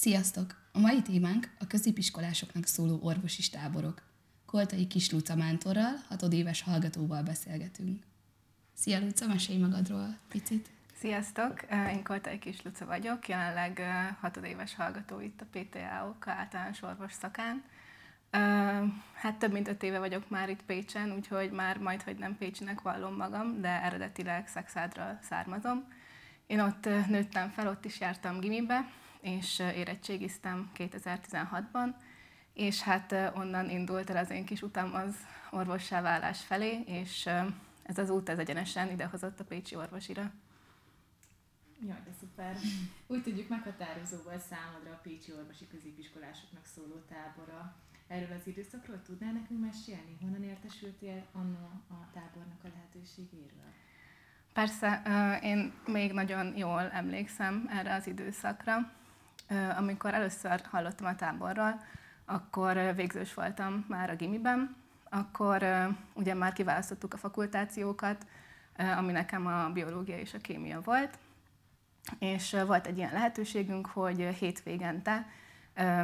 Sziasztok! A mai témánk a középiskolásoknak szóló orvosi táborok. Koltai Kis Luca Mántorral, hatodéves hallgatóval beszélgetünk. Szia Luca, mesélj magadról picit. Sziasztok! Én Koltai Kis Luca vagyok, jelenleg hatodéves hallgató itt a PTAOK általános orvos szakán. Hát több mint öt éve vagyok már itt Pécsen, úgyhogy már majd, hogy nem Pécsinek vallom magam, de eredetileg Szexádra származom. Én ott nőttem fel, ott is jártam gimibe, és érettségiztem 2016-ban, és hát onnan indult el az én kis utam az orvossá válás felé, és ez az út ez egyenesen idehozott a Pécsi orvosira. Jaj, de szuper. Úgy tudjuk, meghatározó volt számodra a Pécsi orvosi középiskolásoknak szóló tábora. Erről az időszakról tudnál nekünk mesélni? Honnan értesültél annó a tábornak a lehetőségéről? Persze, én még nagyon jól emlékszem erre az időszakra. Amikor először hallottam a táborról, akkor végzős voltam már a gimiben, akkor ugye már kiválasztottuk a fakultációkat, ami nekem a biológia és a kémia volt, és volt egy ilyen lehetőségünk, hogy hétvégente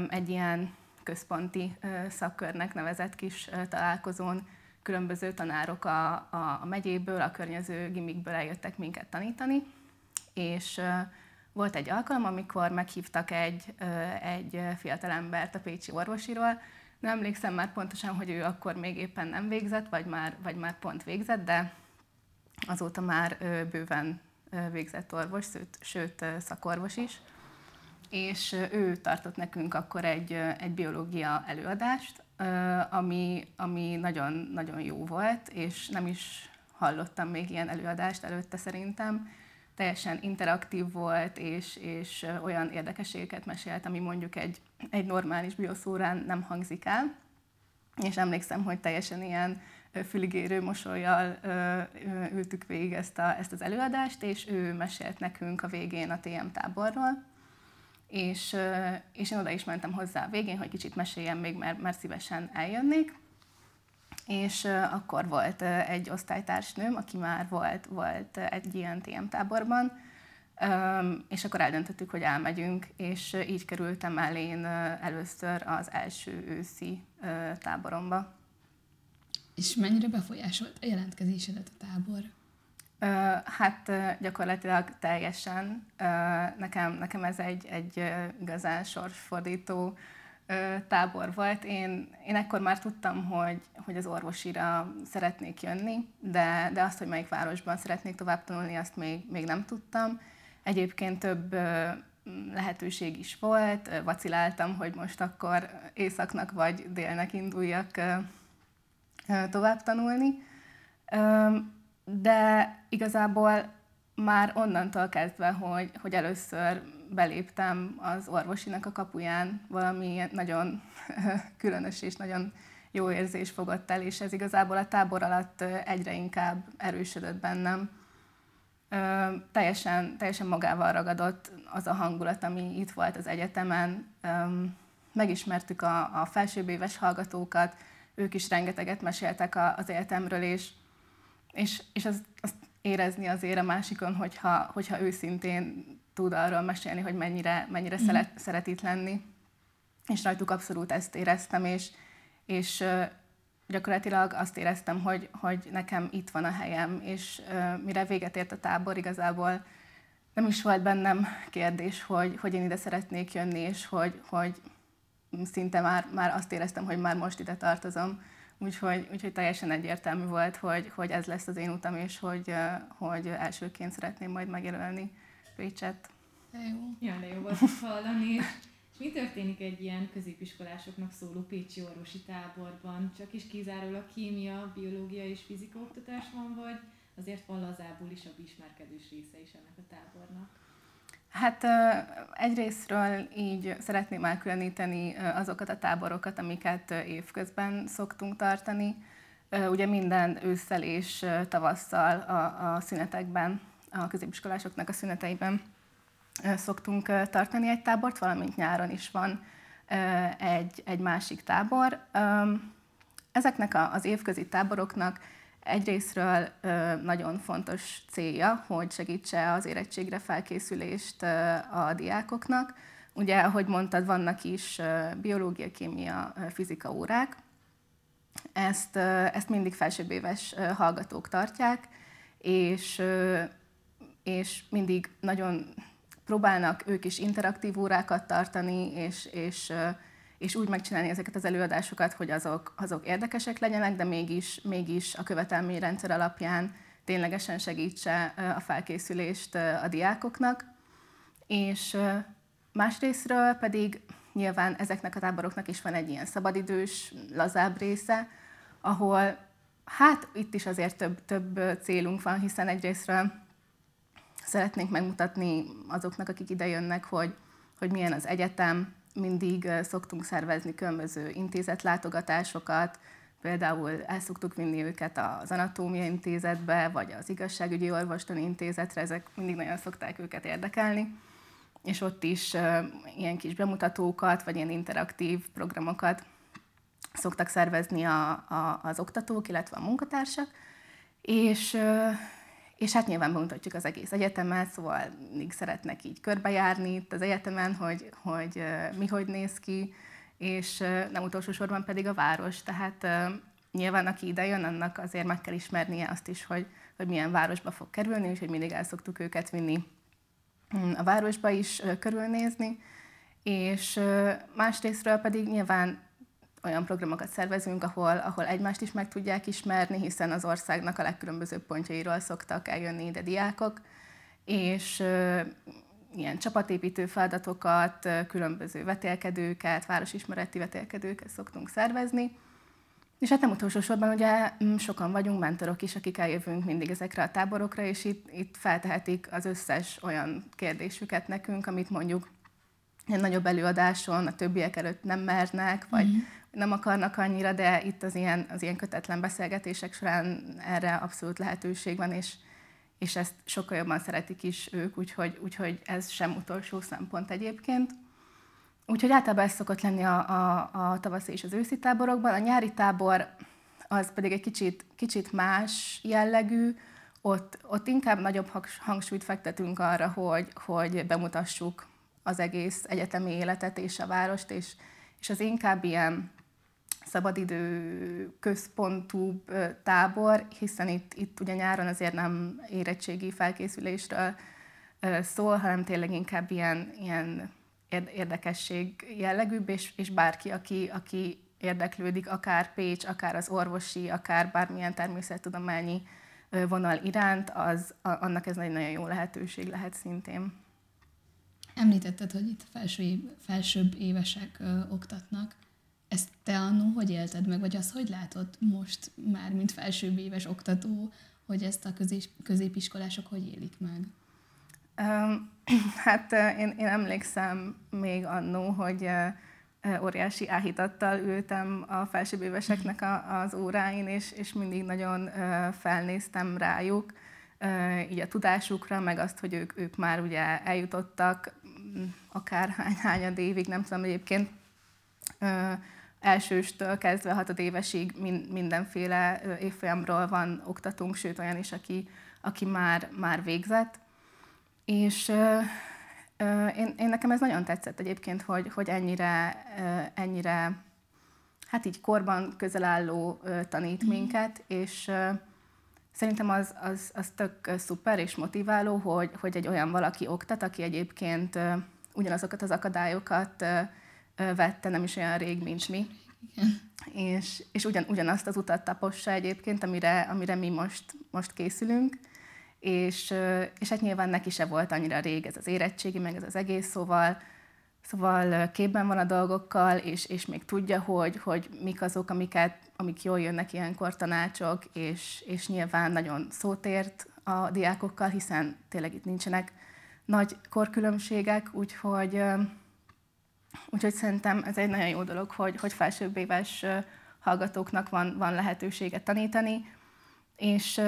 egy ilyen központi szakkörnek nevezett kis találkozón különböző tanárok a, a, megyéből, a környező gimikből eljöttek minket tanítani, és volt egy alkalom, amikor meghívtak egy, egy fiatalembert a Pécsi orvosiról, nem emlékszem már pontosan, hogy ő akkor még éppen nem végzett, vagy már, vagy már pont végzett, de azóta már bőven végzett orvos, sőt, sőt szakorvos is. És ő tartott nekünk akkor egy, egy biológia előadást, ami, ami nagyon, nagyon jó volt, és nem is hallottam még ilyen előadást előtte szerintem. Teljesen interaktív volt, és, és olyan érdekességeket mesélt, ami mondjuk egy, egy normális bioszórán nem hangzik el. És emlékszem, hogy teljesen ilyen füligérő mosolyjal ültük végig ezt, a, ezt az előadást, és ő mesélt nekünk a végén a TM táborról és, és én oda is mentem hozzá a végén, hogy kicsit meséljem még, mert, mert szívesen eljönnék. És akkor volt egy osztálytársnőm, aki már volt, volt egy ilyen TM táborban, és akkor eldöntöttük, hogy elmegyünk, és így kerültem el én először az első őszi táboromba. És mennyire befolyásolt a jelentkezésedet a tábor? Hát gyakorlatilag teljesen. Nekem, nekem ez egy, egy igazán sorsfordító tábor volt. Én, én ekkor már tudtam, hogy, hogy az orvosira szeretnék jönni, de, de azt, hogy melyik városban szeretnék tovább tanulni, azt még, még nem tudtam. Egyébként több lehetőség is volt, vaciláltam, hogy most akkor északnak vagy délnek induljak tovább tanulni de igazából már onnantól kezdve, hogy, hogy először beléptem az orvosinak a kapuján, valami nagyon különös és nagyon jó érzés fogott el, és ez igazából a tábor alatt egyre inkább erősödött bennem. Ö, teljesen, teljesen magával ragadott az a hangulat, ami itt volt az egyetemen. Ö, megismertük a, a felsőbbéves hallgatókat, ők is rengeteget meséltek a, az egyetemről, és és, és azt, azt érezni azért a másikon, hogyha, hogyha őszintén tud arról mesélni, hogy mennyire, mennyire mm. szeret, szeret itt lenni. És rajtuk abszolút ezt éreztem, és, és gyakorlatilag azt éreztem, hogy, hogy nekem itt van a helyem, és mire véget ért a tábor, igazából nem is volt bennem kérdés, hogy, hogy én ide szeretnék jönni, és hogy, hogy szinte már, már azt éreztem, hogy már most ide tartozom. Úgyhogy, úgyhogy teljesen egyértelmű volt, hogy, hogy ez lesz az én utam, és hogy, hogy elsőként szeretném majd megjelölni Pécset. De jó. Ja, de jó volt hallani. És mi történik egy ilyen középiskolásoknak szóló pécsi orvosi táborban? Csak is kizárólag kémia, biológia és fizika oktatás van, vagy azért van lazából is a ismerkedős része is ennek a tábornak? Hát egyrésztről így szeretném elkülöníteni azokat a táborokat, amiket évközben szoktunk tartani. Ugye minden ősszel és tavasszal a, a szünetekben, a középiskolásoknak a szüneteiben szoktunk tartani egy tábort, valamint nyáron is van egy, egy másik tábor. Ezeknek az évközi táboroknak Egyrésztről nagyon fontos célja, hogy segítse az érettségre felkészülést a diákoknak, ugye, ahogy mondtad, vannak is biológia, kémia, fizika órák. Ezt, ezt mindig felsőbb éves hallgatók tartják, és, és mindig nagyon próbálnak ők is interaktív órákat tartani, és, és, és úgy megcsinálni ezeket az előadásokat, hogy azok, azok érdekesek legyenek, de mégis, mégis a követelményrendszer alapján ténylegesen segítse a felkészülést a diákoknak. És másrésztről pedig nyilván ezeknek a táboroknak is van egy ilyen szabadidős, lazább része, ahol hát itt is azért több, több célunk van, hiszen egyrésztről szeretnénk megmutatni azoknak, akik ide jönnek, hogy, hogy milyen az egyetem, mindig szoktunk szervezni különböző intézetlátogatásokat, például el szoktuk vinni őket az anatómia intézetbe, vagy az igazságügyi orvostani intézetre, ezek mindig nagyon szokták őket érdekelni, és ott is ilyen kis bemutatókat, vagy ilyen interaktív programokat szoktak szervezni a, a, az oktatók, illetve a munkatársak, és, és hát nyilván bemutatjuk az egész egyetemet, szóval mindig szeretnek így körbejárni itt az egyetemen, hogy, hogy mi hogy néz ki, és nem utolsó sorban pedig a város. Tehát nyilván aki ide jön, annak azért meg kell ismernie azt is, hogy, hogy milyen városba fog kerülni, és hogy mindig el szoktuk őket vinni mm, a városba is körülnézni, és másrésztről pedig nyilván olyan programokat szervezünk, ahol, ahol egymást is meg tudják ismerni, hiszen az országnak a legkülönbözőbb pontjairól szoktak eljönni ide diákok, és ilyen csapatépítő feladatokat, különböző vetélkedőket, városismereti vetélkedőket szoktunk szervezni. És hát nem utolsó sorban ugye mm, sokan vagyunk mentorok is, akik eljövünk mindig ezekre a táborokra, és itt, itt feltehetik az összes olyan kérdésüket nekünk, amit mondjuk egy nagyobb előadáson a többiek előtt nem mernek, vagy mm. Nem akarnak annyira, de itt az ilyen, az ilyen kötetlen beszélgetések során erre abszolút lehetőség van, és, és ezt sokkal jobban szeretik is ők, úgyhogy, úgyhogy ez sem utolsó szempont egyébként. Úgyhogy általában ez szokott lenni a, a, a tavaszi és az őszi táborokban. A nyári tábor az pedig egy kicsit, kicsit más jellegű, ott, ott inkább nagyobb hangsúlyt fektetünk arra, hogy, hogy bemutassuk az egész egyetemi életet és a várost, és, és az inkább ilyen szabadidő központú tábor, hiszen itt, itt ugye nyáron azért nem érettségi felkészülésről szól, hanem tényleg inkább ilyen, ilyen érdekesség jellegűbb, és, és bárki, aki, aki érdeklődik, akár Pécs, akár az orvosi, akár bármilyen természettudományi vonal iránt, az, annak ez egy nagyon jó lehetőség lehet szintén. Említetted, hogy itt felső, felsőbb évesek ö, oktatnak. Ezt te annó hogy élted meg, vagy az hogy látod most már, mint felsőbb éves oktató, hogy ezt a közés, középiskolások hogy élik meg? Hát én, én emlékszem még annó, hogy óriási áhítattal ültem a felsőbb éveseknek a, az óráin, és, és mindig nagyon felnéztem rájuk, így a tudásukra, meg azt, hogy ők, ők már ugye eljutottak akár hány, hányad évig, nem tudom egyébként, elsőstől kezdve hatodévesig mindenféle évfolyamról van oktatunk, sőt olyan is, aki, aki már, már végzett. És én, én nekem ez nagyon tetszett egyébként, hogy, hogy ennyire, ennyire hát így korban közelálló tanít mm. minket, és szerintem az, az, az tök szuper és motiváló, hogy, hogy egy olyan valaki oktat, aki egyébként ugyanazokat az akadályokat vette nem is olyan rég, mint mi. Igen. És, és ugyan, ugyanazt az utat tapossa egyébként, amire, amire mi most, most készülünk. És, és hát nyilván neki se volt annyira rég ez az érettségi, meg ez az egész, szóval, szóval képben van a dolgokkal, és, és még tudja, hogy, hogy mik azok, amiket, amik jól jönnek ilyenkor tanácsok, és, és nyilván nagyon szótért a diákokkal, hiszen tényleg itt nincsenek nagy korkülönbségek, úgyhogy, úgyhogy szerintem ez egy nagyon jó dolog, hogy, hogy felsőbb hallgatóknak van, van lehetőséget tanítani, és,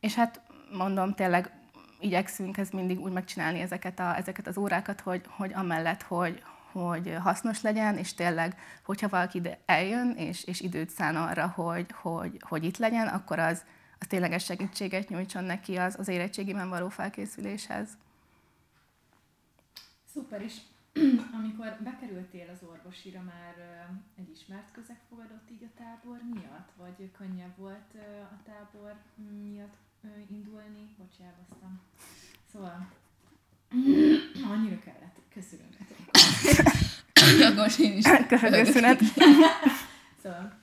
és hát mondom, tényleg igyekszünk ez mindig úgy megcsinálni ezeket, a, ezeket az órákat, hogy, hogy amellett, hogy, hogy hasznos legyen, és tényleg, hogyha valaki ide eljön, és, és időt szán arra, hogy, hogy, hogy itt legyen, akkor az, az tényleges segítséget nyújtson neki az, az érettségiben való felkészüléshez. Szuper is. Amikor bekerültél az orvosira, már egy ismert közeg fogadott így a tábor miatt? Vagy könnyebb volt a tábor miatt indulni? Bocs, elbasztam. Szóval annyira kellett. Köszönöm. Jogos, én is. Köszönet. szóval,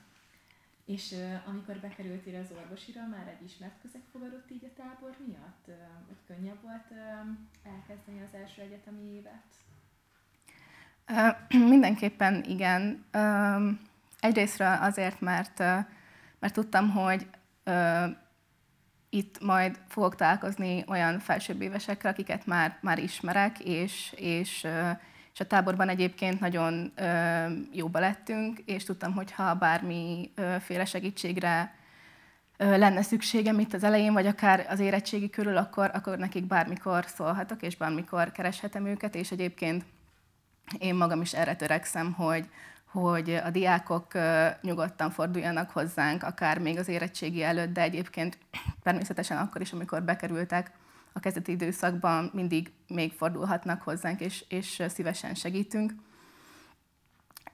és uh, amikor bekerültél az orvosira, már egy ismert közeg fogadott így a tábor miatt? Uh, hogy könnyebb volt uh, elkezdeni az első egyetemi évet? Mindenképpen igen. Egyrésztről azért, mert, mert tudtam, hogy itt majd fogok találkozni olyan felsőbb évesekkel, akiket már, már ismerek, és, és, és a táborban egyébként nagyon jóba lettünk, és tudtam, hogy ha bármiféle segítségre lenne szükségem itt az elején, vagy akár az érettségi körül, akkor, akkor nekik bármikor szólhatok, és bármikor kereshetem őket, és egyébként én magam is erre törekszem, hogy, hogy a diákok nyugodtan forduljanak hozzánk, akár még az érettségi előtt, de egyébként természetesen akkor is, amikor bekerültek a kezdeti időszakban, mindig még fordulhatnak hozzánk, és, és szívesen segítünk.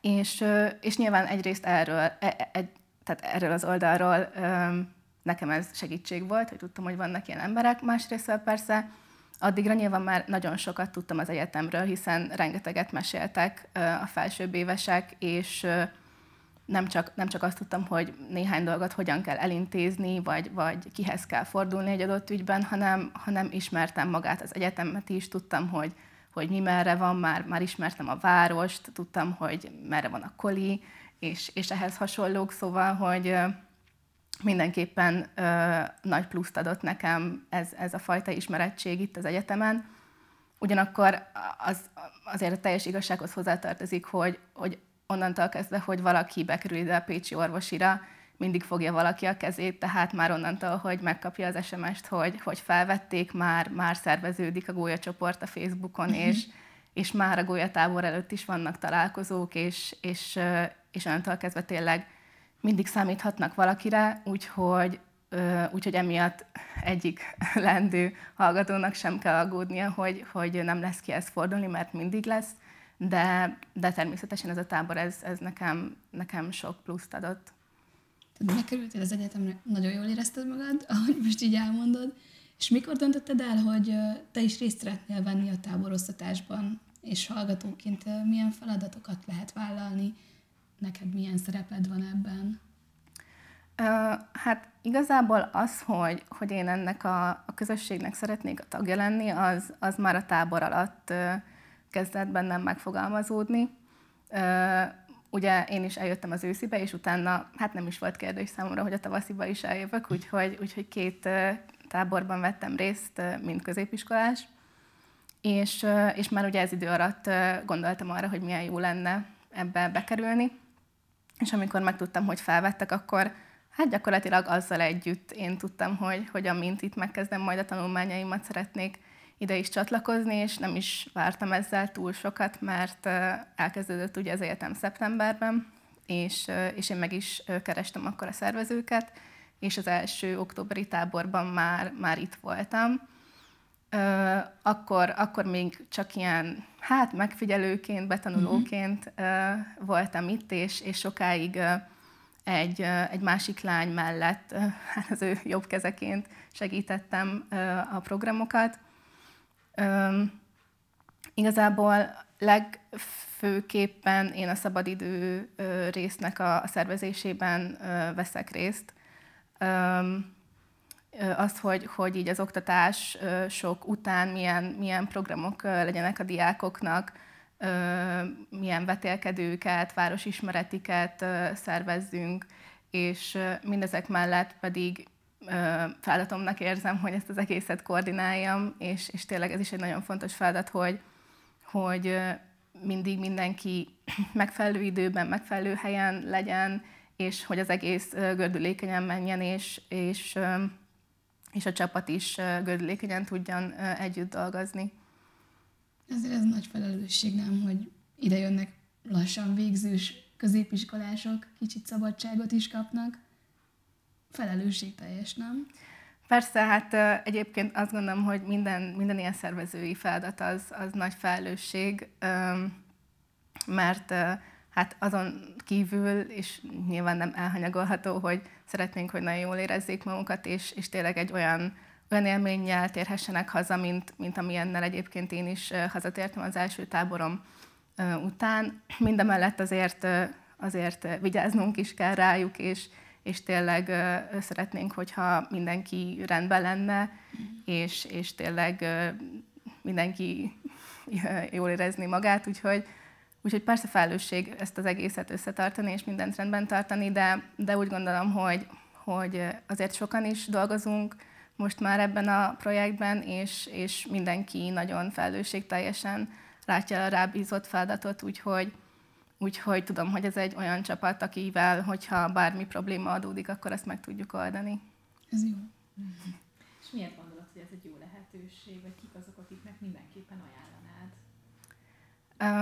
És, és nyilván egyrészt erről, e, e, egy, tehát erről az oldalról nekem ez segítség volt, hogy tudtam, hogy vannak ilyen emberek, másrészt persze Addigra nyilván már nagyon sokat tudtam az egyetemről, hiszen rengeteget meséltek a felsőbb évesek, és nem csak, nem csak azt tudtam, hogy néhány dolgot hogyan kell elintézni, vagy, vagy kihez kell fordulni egy adott ügyben, hanem, hanem ismertem magát az egyetemet is, tudtam, hogy, hogy mi merre van, már, már ismertem a várost, tudtam, hogy merre van a koli, és, és ehhez hasonlók, szóval, hogy mindenképpen ö, nagy pluszt adott nekem ez, ez a fajta ismerettség itt az egyetemen. Ugyanakkor az, azért a teljes igazsághoz hozzátartozik, hogy, hogy onnantól kezdve, hogy valaki bekerül ide a Pécsi orvosira, mindig fogja valaki a kezét, tehát már onnantól, hogy megkapja az SMS-t, hogy, hogy felvették, már, már szerveződik a gólyacsoport a Facebookon, mm-hmm. és, és már a gólyatábor előtt is vannak találkozók, és, és, és onnantól kezdve tényleg mindig számíthatnak valakire, úgyhogy, úgyhogy emiatt egyik lendő hallgatónak sem kell aggódnia, hogy, hogy nem lesz kihez fordulni, mert mindig lesz, de, de természetesen ez a tábor, ez, ez nekem, nekem sok pluszt adott. Tehát megkerültél az egyetemre, nagyon jól érezted magad, ahogy most így elmondod, és mikor döntötted el, hogy te is részt szeretnél venni a táboroztatásban, és hallgatóként milyen feladatokat lehet vállalni, neked milyen szereped van ebben? Hát igazából az, hogy, hogy én ennek a, a közösségnek szeretnék a tagja lenni, az, az már a tábor alatt kezdett bennem megfogalmazódni. Ugye én is eljöttem az őszibe, és utána hát nem is volt kérdés számomra, hogy a tavasziba is eljövök, úgyhogy, úgyhogy két táborban vettem részt, mint középiskolás. És, és már ugye ez idő alatt gondoltam arra, hogy milyen jó lenne ebbe bekerülni és amikor megtudtam, hogy felvettek, akkor hát gyakorlatilag azzal együtt én tudtam, hogy, hogy amint itt megkezdem majd a tanulmányaimat, szeretnék ide is csatlakozni, és nem is vártam ezzel túl sokat, mert elkezdődött ugye az egyetem szeptemberben, és, és én meg is kerestem akkor a szervezőket, és az első októberi táborban már, már itt voltam akkor, akkor még csak ilyen, hát megfigyelőként, betanulóként uh, voltam itt, és, és sokáig egy, egy másik lány mellett, uh, az ő jobb kezeként segítettem a programokat. Igazából legfőképpen én a szabadidő résznek a, a szervezésében veszek részt. Um, az, hogy, hogy így az oktatás sok után milyen, milyen programok legyenek a diákoknak, milyen vetélkedőket, városismeretiket szervezzünk, és mindezek mellett pedig feladatomnak érzem, hogy ezt az egészet koordináljam, és, és tényleg ez is egy nagyon fontos feladat, hogy, hogy mindig mindenki megfelelő időben, megfelelő helyen legyen, és hogy az egész gördülékenyen menjen, és, és és a csapat is gördülékenyen tudjon együtt dolgozni. Ezért ez nagy felelősség, nem, hogy ide jönnek lassan végzős középiskolások, kicsit szabadságot is kapnak. Felelősség teljes, nem? Persze, hát egyébként azt gondolom, hogy minden, minden ilyen szervezői feladat az, az nagy felelősség, mert hát azon kívül, és nyilván nem elhanyagolható, hogy szeretnénk, hogy nagyon jól érezzék magukat, és, és tényleg egy olyan, olyan élménnyel térhessenek haza, mint, mint amilyennel egyébként én is hazatértem az első táborom után. Mindemellett azért, azért vigyáznunk is kell rájuk, és, és tényleg szeretnénk, hogyha mindenki rendben lenne, és, és tényleg mindenki jól érezni magát, úgyhogy, úgyhogy persze felelősség ezt az egészet összetartani, és mindent rendben tartani, de, de úgy gondolom, hogy, hogy azért sokan is dolgozunk most már ebben a projektben, és, és mindenki nagyon felelősségteljesen látja a rábízott feladatot, úgyhogy, úgyhogy tudom, hogy ez egy olyan csapat, akivel, hogyha bármi probléma adódik, akkor ezt meg tudjuk oldani. Ez jó. És miért gondolod, hogy ez egy jó lehetőség, vagy kik azok, akiknek mindenképpen ajánlanád?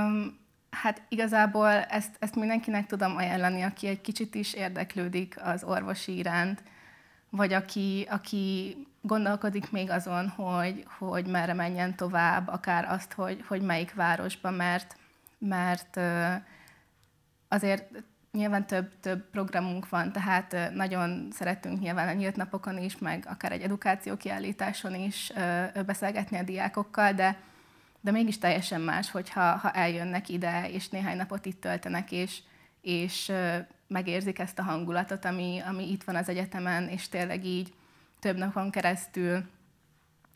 Um, hát igazából ezt, ezt mindenkinek tudom ajánlani, aki egy kicsit is érdeklődik az orvosi iránt, vagy aki, aki gondolkodik még azon, hogy, hogy merre menjen tovább, akár azt, hogy, hogy melyik városba, mert, mert azért nyilván több, több programunk van, tehát nagyon szeretünk nyilván a nyílt napokon is, meg akár egy edukáció kiállításon is beszélgetni a diákokkal, de, de mégis teljesen más, hogyha ha eljönnek ide, és néhány napot itt töltenek, és, és megérzik ezt a hangulatot, ami, ami itt van az egyetemen, és tényleg így több napon keresztül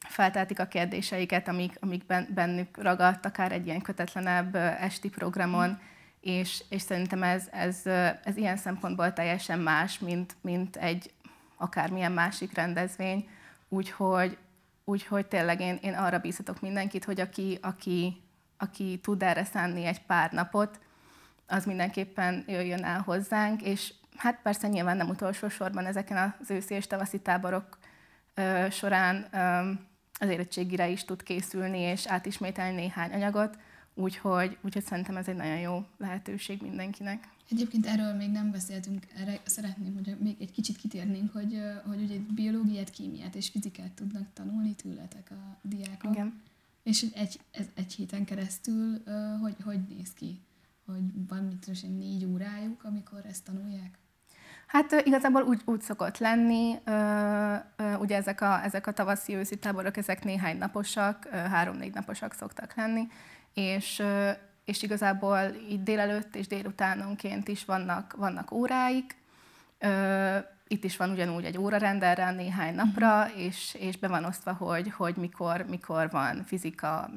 felteltik a kérdéseiket, amik, amik bennük ragadt, akár egy ilyen kötetlenebb esti programon, és, és szerintem ez, ez, ez ilyen szempontból teljesen más, mint, mint egy akármilyen másik rendezvény, úgyhogy, úgyhogy tényleg én, én arra bízhatok mindenkit, hogy aki, aki, aki tud erre szánni egy pár napot, az mindenképpen jöjjön el hozzánk, és hát persze nyilván nem utolsó sorban ezeken az őszi és tavaszi táborok ö, során ö, az érettségire is tud készülni, és átismételni néhány anyagot, úgyhogy, úgyhogy szerintem ez egy nagyon jó lehetőség mindenkinek. Egyébként erről még nem beszéltünk, erre szeretném, hogy még egy kicsit kitérnénk, hogy, hogy ugye biológiát, kémiát és fizikát tudnak tanulni tőletek a diákok. Igen. És egy, egy héten keresztül hogy, hogy néz ki? Hogy van mit négy órájuk, amikor ezt tanulják? Hát igazából úgy, úgy szokott lenni, ugye ezek a, ezek a tavaszi őszi táborok, ezek néhány naposak, három-négy naposak szoktak lenni, és, és igazából így délelőtt és délutánonként is vannak, vannak óráik. Itt is van ugyanúgy egy órarend néhány napra, és, és be van osztva, hogy, hogy mikor, mikor van fizika,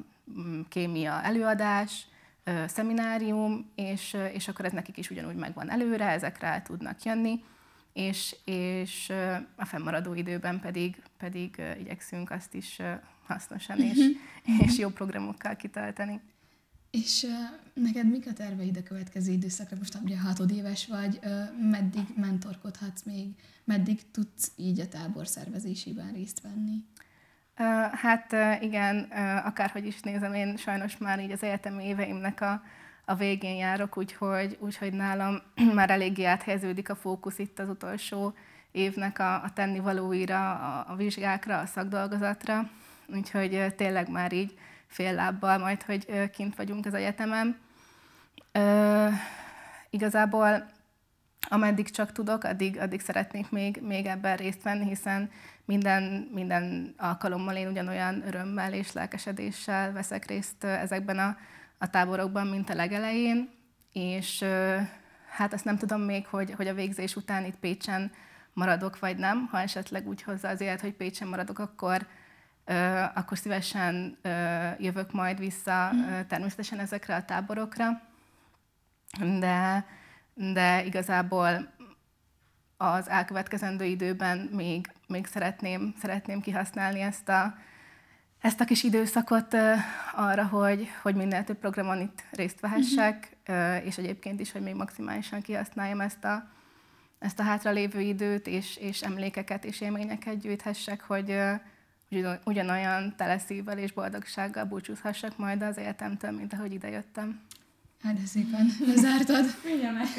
kémia előadás, szeminárium, és, és akkor ez nekik is ugyanúgy megvan előre, ezekre el tudnak jönni, és, és a fennmaradó időben pedig, pedig igyekszünk azt is hasznosan és, mhm. és jó programokkal kitölteni. És uh, neked mik a terveid a következő időszakra? Most ugye hatodéves vagy, uh, meddig mentorkodhatsz még, meddig tudsz így a tábor szervezésében részt venni? Uh, hát igen, akárhogy is nézem, én sajnos már így az egyetemi éveimnek a, a végén járok, úgyhogy, úgyhogy nálam már eléggé áthelyeződik a fókusz itt az utolsó évnek a, a tennivalóira, a, a vizsgákra, a szakdolgozatra, úgyhogy tényleg már így fél lábbal majd, hogy kint vagyunk az egyetemen. Igazából ameddig csak tudok, addig, addig szeretnék még, még ebben részt venni, hiszen minden, minden alkalommal én ugyanolyan örömmel és lelkesedéssel veszek részt ezekben a, a táborokban, mint a legelején, és hát azt nem tudom még, hogy, hogy a végzés után itt Pécsen maradok, vagy nem. Ha esetleg úgy hozza az élet, hogy Pécsen maradok, akkor, akkor szívesen jövök majd vissza természetesen ezekre a táborokra. De, de igazából az elkövetkezendő időben még, még szeretném, szeretném kihasználni ezt a, ezt a kis időszakot arra, hogy, hogy minél több programon itt részt vehessek, uh-huh. és egyébként is, hogy még maximálisan kihasználjam ezt a, ezt a hátralévő időt, és, és emlékeket és élményeket gyűjthessek, hogy, ugyanolyan teleszívvel és boldogsággal búcsúzhassak majd az életemtől, mint ahogy idejöttem. Hát de szépen lezártad. Mindjárt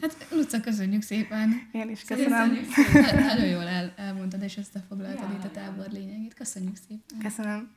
Hát Luca, köszönjük szépen. Én is köszönöm. Na- Nagyon jól el, elmondtad és összefoglaltad Ja, itt a tábor lényegét. Köszönjük szépen. Köszönöm.